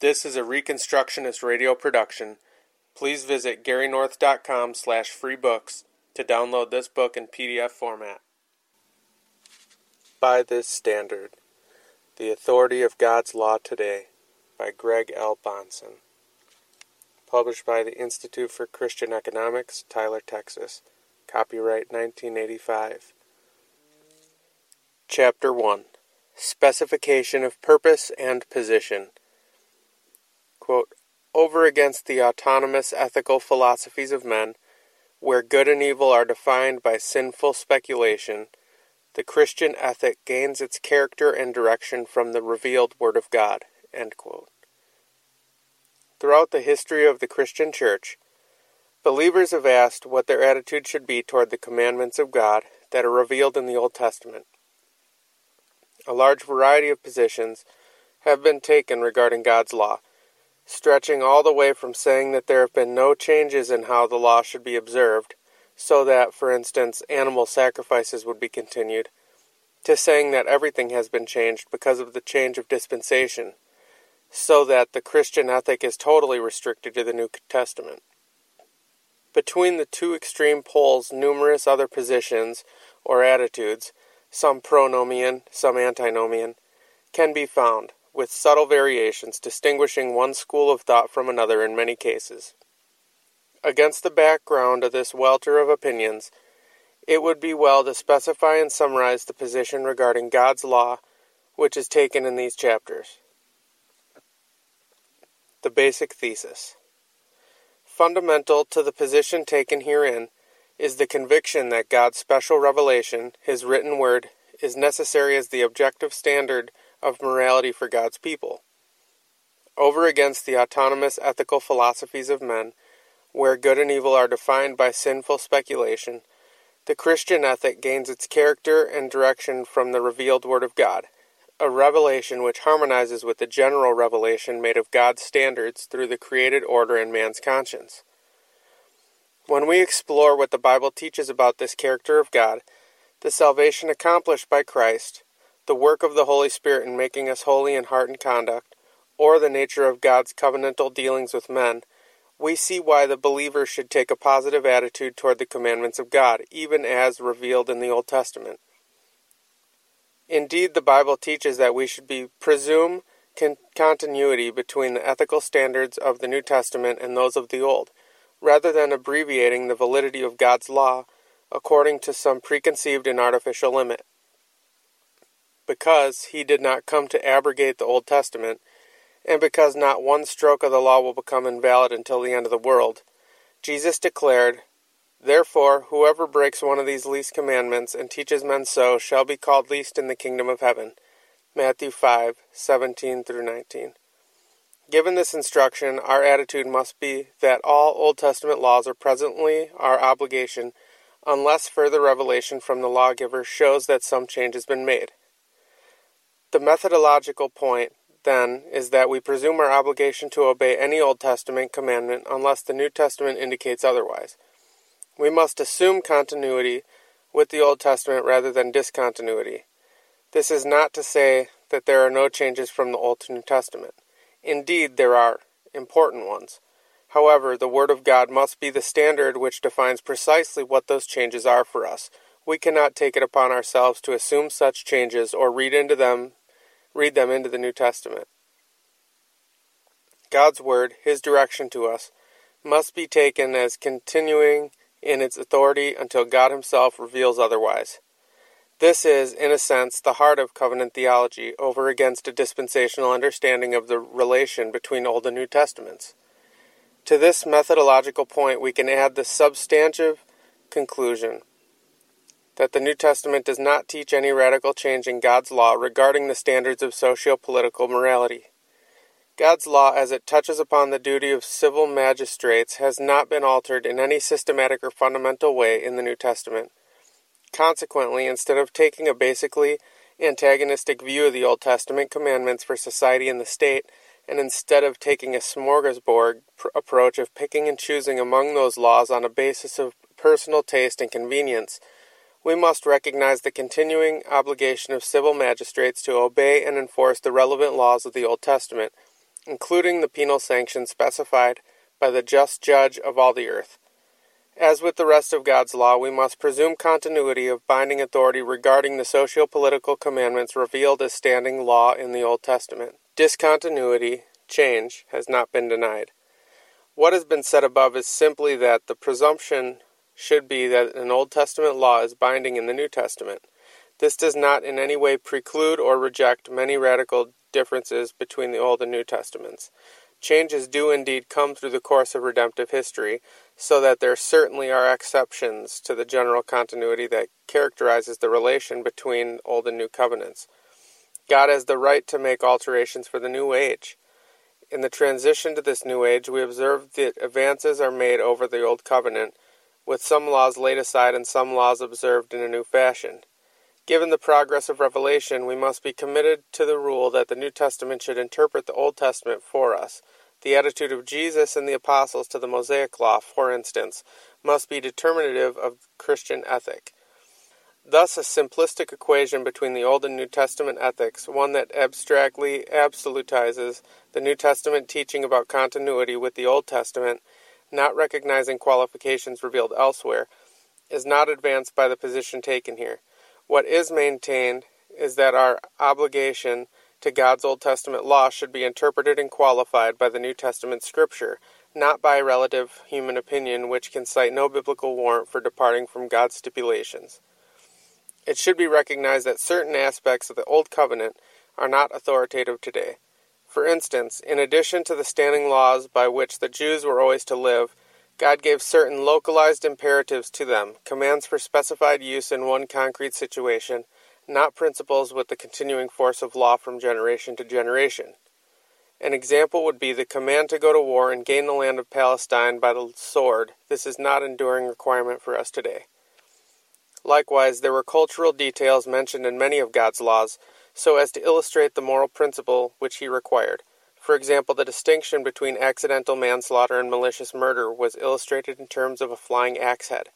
This is a Reconstructionist radio production. Please visit garynorth.com slash freebooks to download this book in PDF format. By this standard, The Authority of God's Law Today by Greg L. Bahnsen. Published by the Institute for Christian Economics, Tyler, Texas. Copyright 1985. Chapter 1 Specification of Purpose and Position. Quote, Over against the autonomous ethical philosophies of men, where good and evil are defined by sinful speculation, the Christian ethic gains its character and direction from the revealed Word of God. Throughout the history of the Christian Church, Believers have asked what their attitude should be toward the commandments of God that are revealed in the Old Testament. A large variety of positions have been taken regarding God's law, stretching all the way from saying that there have been no changes in how the law should be observed, so that, for instance, animal sacrifices would be continued, to saying that everything has been changed because of the change of dispensation, so that the Christian ethic is totally restricted to the New Testament. Between the two extreme poles, numerous other positions or attitudes, some pronomian, some antinomian, can be found, with subtle variations distinguishing one school of thought from another in many cases. Against the background of this welter of opinions, it would be well to specify and summarize the position regarding God's law which is taken in these chapters. The basic thesis. Fundamental to the position taken herein is the conviction that God's special revelation, His written word, is necessary as the objective standard of morality for God's people. Over against the autonomous ethical philosophies of men, where good and evil are defined by sinful speculation, the Christian ethic gains its character and direction from the revealed Word of God a revelation which harmonizes with the general revelation made of God's standards through the created order in man's conscience. When we explore what the Bible teaches about this character of God, the salvation accomplished by Christ, the work of the Holy Spirit in making us holy in heart and conduct, or the nature of God's covenantal dealings with men, we see why the believer should take a positive attitude toward the commandments of God, even as revealed in the Old Testament. Indeed, the Bible teaches that we should be presume con- continuity between the ethical standards of the New Testament and those of the Old, rather than abbreviating the validity of God's law according to some preconceived and artificial limit. Because he did not come to abrogate the Old Testament, and because not one stroke of the law will become invalid until the end of the world, Jesus declared, Therefore, whoever breaks one of these least commandments and teaches men so shall be called least in the kingdom of heaven. Matthew 5 17 through 19. Given this instruction, our attitude must be that all Old Testament laws are presently our obligation unless further revelation from the lawgiver shows that some change has been made. The methodological point, then, is that we presume our obligation to obey any Old Testament commandment unless the New Testament indicates otherwise. We must assume continuity with the Old Testament rather than discontinuity. This is not to say that there are no changes from the Old to New Testament. Indeed, there are important ones. However, the Word of God must be the standard which defines precisely what those changes are for us. We cannot take it upon ourselves to assume such changes or read into them read them into the New Testament. God's word, his direction to us, must be taken as continuing in its authority until God Himself reveals otherwise. This is, in a sense, the heart of covenant theology over against a dispensational understanding of the relation between Old and New Testaments. To this methodological point, we can add the substantive conclusion that the New Testament does not teach any radical change in God's law regarding the standards of socio political morality. God's law, as it touches upon the duty of civil magistrates, has not been altered in any systematic or fundamental way in the New Testament. Consequently, instead of taking a basically antagonistic view of the Old Testament commandments for society and the state, and instead of taking a smorgasbord pr- approach of picking and choosing among those laws on a basis of personal taste and convenience, we must recognize the continuing obligation of civil magistrates to obey and enforce the relevant laws of the Old Testament including the penal sanctions specified by the just judge of all the earth. As with the rest of God's law, we must presume continuity of binding authority regarding the socio political commandments revealed as standing law in the Old Testament. Discontinuity, change, has not been denied. What has been said above is simply that the presumption should be that an Old Testament law is binding in the New Testament. This does not in any way preclude or reject many radical differences between the Old and New Testaments. Changes do indeed come through the course of redemptive history, so that there certainly are exceptions to the general continuity that characterizes the relation between Old and New covenants. God has the right to make alterations for the new age. In the transition to this new age, we observe that advances are made over the Old Covenant, with some laws laid aside and some laws observed in a new fashion. Given the progress of revelation, we must be committed to the rule that the New Testament should interpret the Old Testament for us. The attitude of Jesus and the apostles to the Mosaic Law, for instance, must be determinative of Christian ethic. Thus, a simplistic equation between the Old and New Testament ethics, one that abstractly absolutizes the New Testament teaching about continuity with the Old Testament, not recognizing qualifications revealed elsewhere, is not advanced by the position taken here. What is maintained is that our obligation to God's Old Testament law should be interpreted and qualified by the New Testament scripture, not by relative human opinion, which can cite no biblical warrant for departing from God's stipulations. It should be recognized that certain aspects of the Old Covenant are not authoritative today. For instance, in addition to the standing laws by which the Jews were always to live, God gave certain localized imperatives to them, commands for specified use in one concrete situation, not principles with the continuing force of law from generation to generation. An example would be the command to go to war and gain the land of Palestine by the sword. This is not an enduring requirement for us today. Likewise, there were cultural details mentioned in many of God's laws, so as to illustrate the moral principle which he required. For example, the distinction between accidental manslaughter and malicious murder was illustrated in terms of a flying axe head.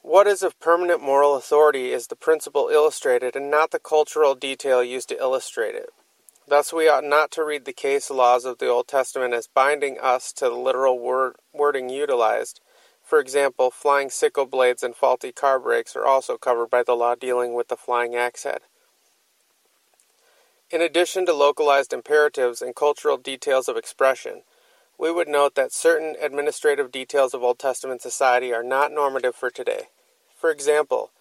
What is of permanent moral authority is the principle illustrated and not the cultural detail used to illustrate it. Thus, we ought not to read the case laws of the Old Testament as binding us to the literal word, wording utilized, for example, flying sickle blades and faulty car brakes are also covered by the law dealing with the flying axe head. In addition to localized imperatives and cultural details of expression, we would note that certain administrative details of Old Testament society are not normative for today. For example,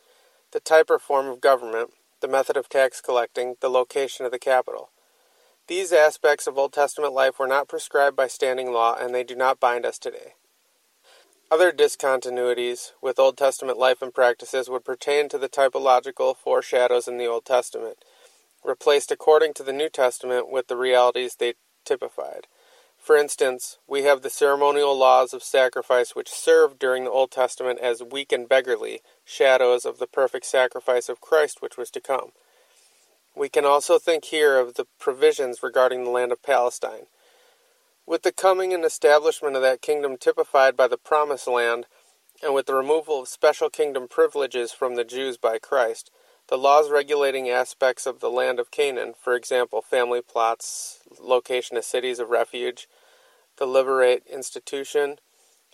the type or form of government, the method of tax collecting, the location of the capital. These aspects of Old Testament life were not prescribed by standing law and they do not bind us today. Other discontinuities with Old Testament life and practices would pertain to the typological foreshadows in the Old Testament, replaced according to the New Testament with the realities they typified. For instance, we have the ceremonial laws of sacrifice which served during the Old Testament as weak and beggarly shadows of the perfect sacrifice of Christ which was to come. We can also think here of the provisions regarding the land of Palestine. With the coming and establishment of that kingdom typified by the Promised Land, and with the removal of special kingdom privileges from the Jews by Christ, the laws regulating aspects of the land of Canaan, for example, family plots, location of cities of refuge, the levirate institution,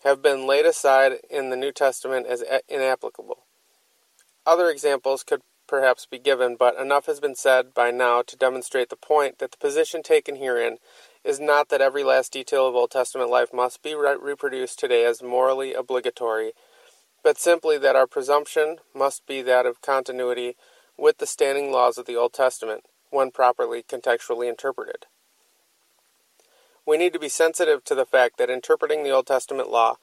have been laid aside in the New Testament as inapplicable. Other examples could perhaps be given, but enough has been said by now to demonstrate the point that the position taken herein is not that every last detail of Old Testament life must be re- reproduced today as morally obligatory, but simply that our presumption must be that of continuity with the standing laws of the Old Testament when properly contextually interpreted. We need to be sensitive to the fact that interpreting the Old Testament law,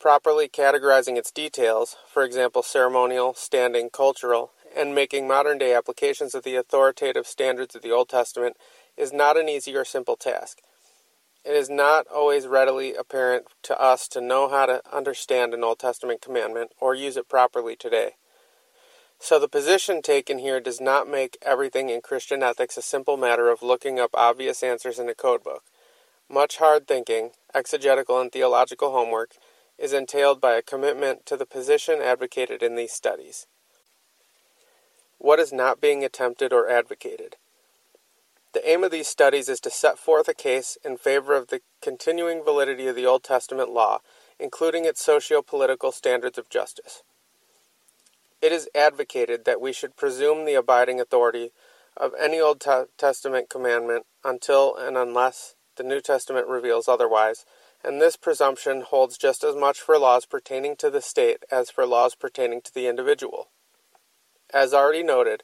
properly categorizing its details, for example, ceremonial, standing, cultural, and making modern day applications of the authoritative standards of the Old Testament is not an easy or simple task. It is not always readily apparent to us to know how to understand an Old Testament commandment or use it properly today. So the position taken here does not make everything in Christian ethics a simple matter of looking up obvious answers in a code book. Much hard thinking, exegetical and theological homework is entailed by a commitment to the position advocated in these studies. What is not being attempted or advocated? The aim of these studies is to set forth a case in favor of the continuing validity of the Old Testament law, including its socio political standards of justice. It is advocated that we should presume the abiding authority of any Old Testament commandment until and unless the New Testament reveals otherwise, and this presumption holds just as much for laws pertaining to the state as for laws pertaining to the individual. As already noted,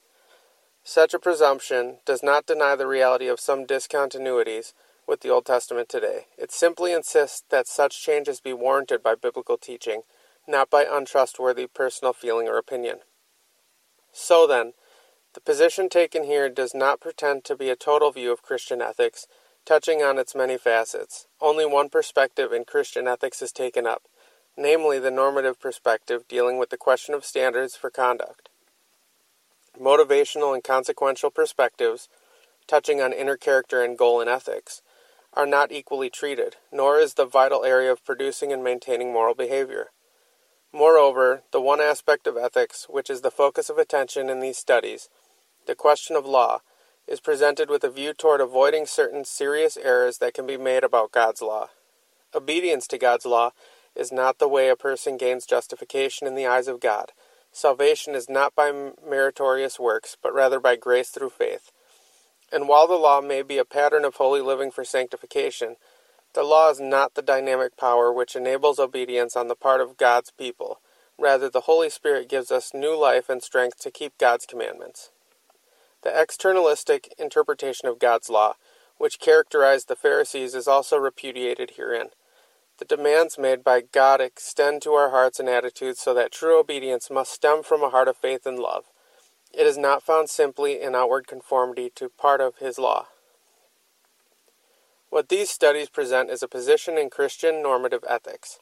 such a presumption does not deny the reality of some discontinuities with the Old Testament today. It simply insists that such changes be warranted by biblical teaching, not by untrustworthy personal feeling or opinion. So then, the position taken here does not pretend to be a total view of Christian ethics, touching on its many facets. Only one perspective in Christian ethics is taken up, namely the normative perspective dealing with the question of standards for conduct. Motivational and consequential perspectives, touching on inner character and goal in ethics, are not equally treated, nor is the vital area of producing and maintaining moral behavior. Moreover, the one aspect of ethics which is the focus of attention in these studies, the question of law, is presented with a view toward avoiding certain serious errors that can be made about God's law. Obedience to God's law is not the way a person gains justification in the eyes of God. Salvation is not by meritorious works, but rather by grace through faith. And while the law may be a pattern of holy living for sanctification, the law is not the dynamic power which enables obedience on the part of God's people. Rather, the Holy Spirit gives us new life and strength to keep God's commandments. The externalistic interpretation of God's law, which characterized the Pharisees, is also repudiated herein. The demands made by God extend to our hearts and attitudes so that true obedience must stem from a heart of faith and love. It is not found simply in outward conformity to part of His law. What these studies present is a position in Christian normative ethics.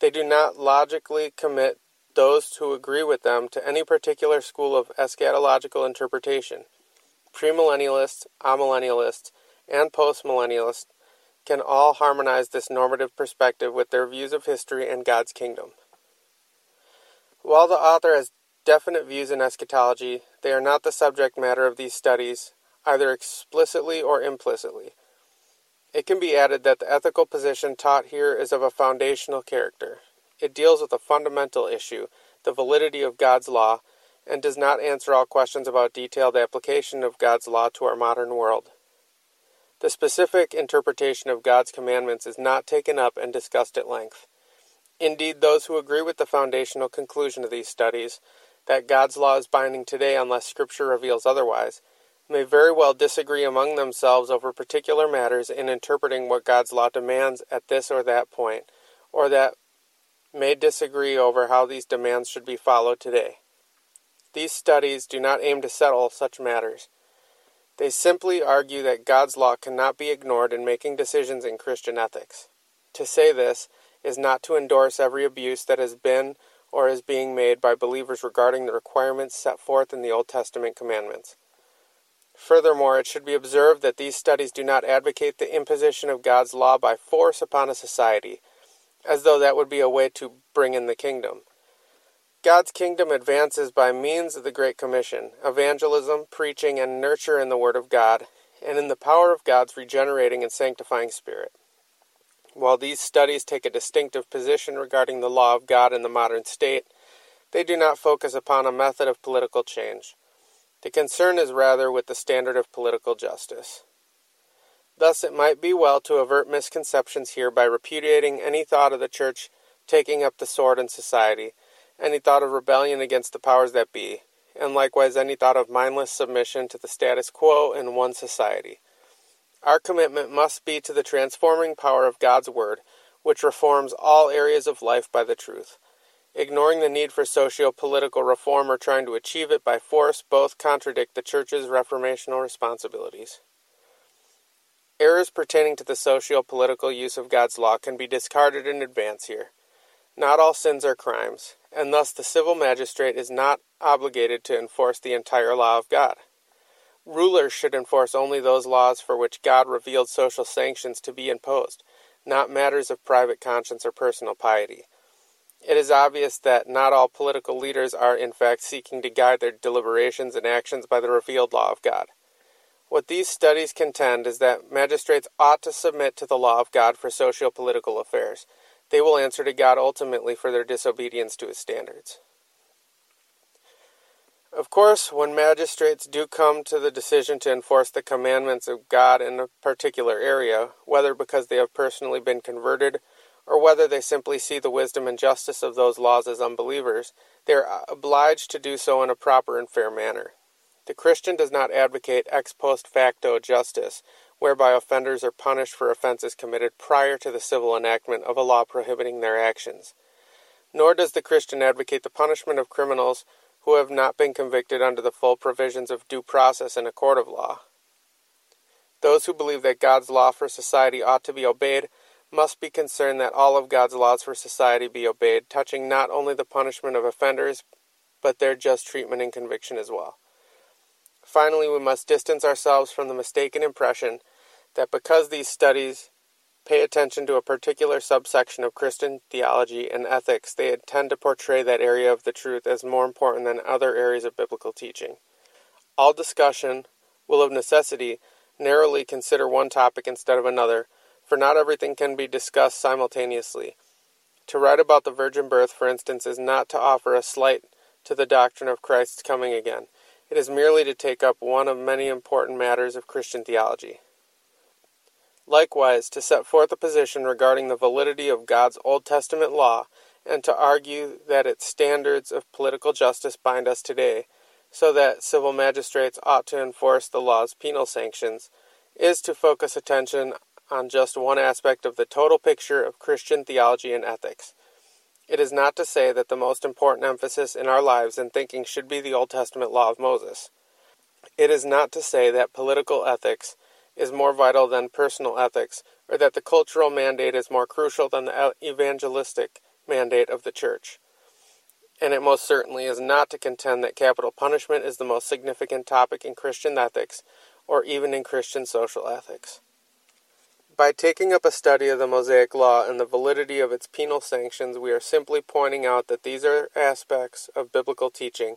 They do not logically commit those who agree with them to any particular school of eschatological interpretation. Premillennialists, amillennialists, and postmillennialists can all harmonize this normative perspective with their views of history and God's kingdom. While the author has definite views in eschatology, they are not the subject matter of these studies, either explicitly or implicitly. It can be added that the ethical position taught here is of a foundational character. It deals with a fundamental issue, the validity of God's law, and does not answer all questions about detailed application of God's law to our modern world. The specific interpretation of God's commandments is not taken up and discussed at length. Indeed, those who agree with the foundational conclusion of these studies, that God's law is binding today unless Scripture reveals otherwise, may very well disagree among themselves over particular matters in interpreting what God's law demands at this or that point, or that may disagree over how these demands should be followed today. These studies do not aim to settle such matters. They simply argue that God's law cannot be ignored in making decisions in Christian ethics. To say this is not to endorse every abuse that has been or is being made by believers regarding the requirements set forth in the Old Testament commandments. Furthermore, it should be observed that these studies do not advocate the imposition of God's law by force upon a society, as though that would be a way to bring in the kingdom. God's kingdom advances by means of the Great Commission, evangelism, preaching, and nurture in the Word of God, and in the power of God's regenerating and sanctifying Spirit. While these studies take a distinctive position regarding the law of God in the modern state, they do not focus upon a method of political change. The concern is rather with the standard of political justice. Thus, it might be well to avert misconceptions here by repudiating any thought of the Church taking up the sword in society, any thought of rebellion against the powers that be, and likewise any thought of mindless submission to the status quo in one society. Our commitment must be to the transforming power of God's Word, which reforms all areas of life by the truth. Ignoring the need for socio political reform or trying to achieve it by force both contradict the Church's reformational responsibilities. Errors pertaining to the socio political use of God's law can be discarded in advance here. Not all sins are crimes, and thus the civil magistrate is not obligated to enforce the entire law of God. Rulers should enforce only those laws for which God revealed social sanctions to be imposed, not matters of private conscience or personal piety. It is obvious that not all political leaders are in fact seeking to guide their deliberations and actions by the revealed law of God. What these studies contend is that magistrates ought to submit to the law of God for socio political affairs. They will answer to God ultimately for their disobedience to his standards. Of course, when magistrates do come to the decision to enforce the commandments of God in a particular area, whether because they have personally been converted or whether they simply see the wisdom and justice of those laws as unbelievers, they are obliged to do so in a proper and fair manner. The Christian does not advocate ex post facto justice, whereby offenders are punished for offenses committed prior to the civil enactment of a law prohibiting their actions. Nor does the Christian advocate the punishment of criminals who have not been convicted under the full provisions of due process in a court of law. Those who believe that God's law for society ought to be obeyed must be concerned that all of God's laws for society be obeyed, touching not only the punishment of offenders, but their just treatment and conviction as well. Finally, we must distance ourselves from the mistaken impression that because these studies pay attention to a particular subsection of Christian theology and ethics, they tend to portray that area of the truth as more important than other areas of biblical teaching. All discussion will of necessity narrowly consider one topic instead of another, for not everything can be discussed simultaneously. To write about the virgin birth, for instance, is not to offer a slight to the doctrine of Christ's coming again. It is merely to take up one of many important matters of Christian theology. Likewise, to set forth a position regarding the validity of God's Old Testament law and to argue that its standards of political justice bind us today, so that civil magistrates ought to enforce the law's penal sanctions, is to focus attention on just one aspect of the total picture of Christian theology and ethics. It is not to say that the most important emphasis in our lives and thinking should be the Old Testament law of Moses. It is not to say that political ethics is more vital than personal ethics, or that the cultural mandate is more crucial than the evangelistic mandate of the church. And it most certainly is not to contend that capital punishment is the most significant topic in Christian ethics, or even in Christian social ethics. By taking up a study of the Mosaic Law and the validity of its penal sanctions, we are simply pointing out that these are aspects of biblical teaching,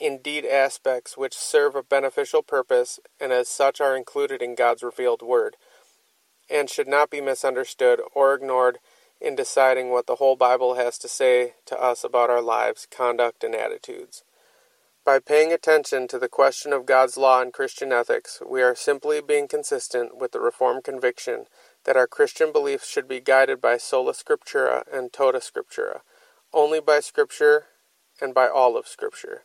indeed aspects which serve a beneficial purpose and as such are included in God's revealed Word, and should not be misunderstood or ignored in deciding what the whole Bible has to say to us about our lives, conduct, and attitudes. By paying attention to the question of God's law and Christian ethics, we are simply being consistent with the Reformed conviction that our Christian beliefs should be guided by sola scriptura and tota scriptura, only by Scripture and by all of Scripture.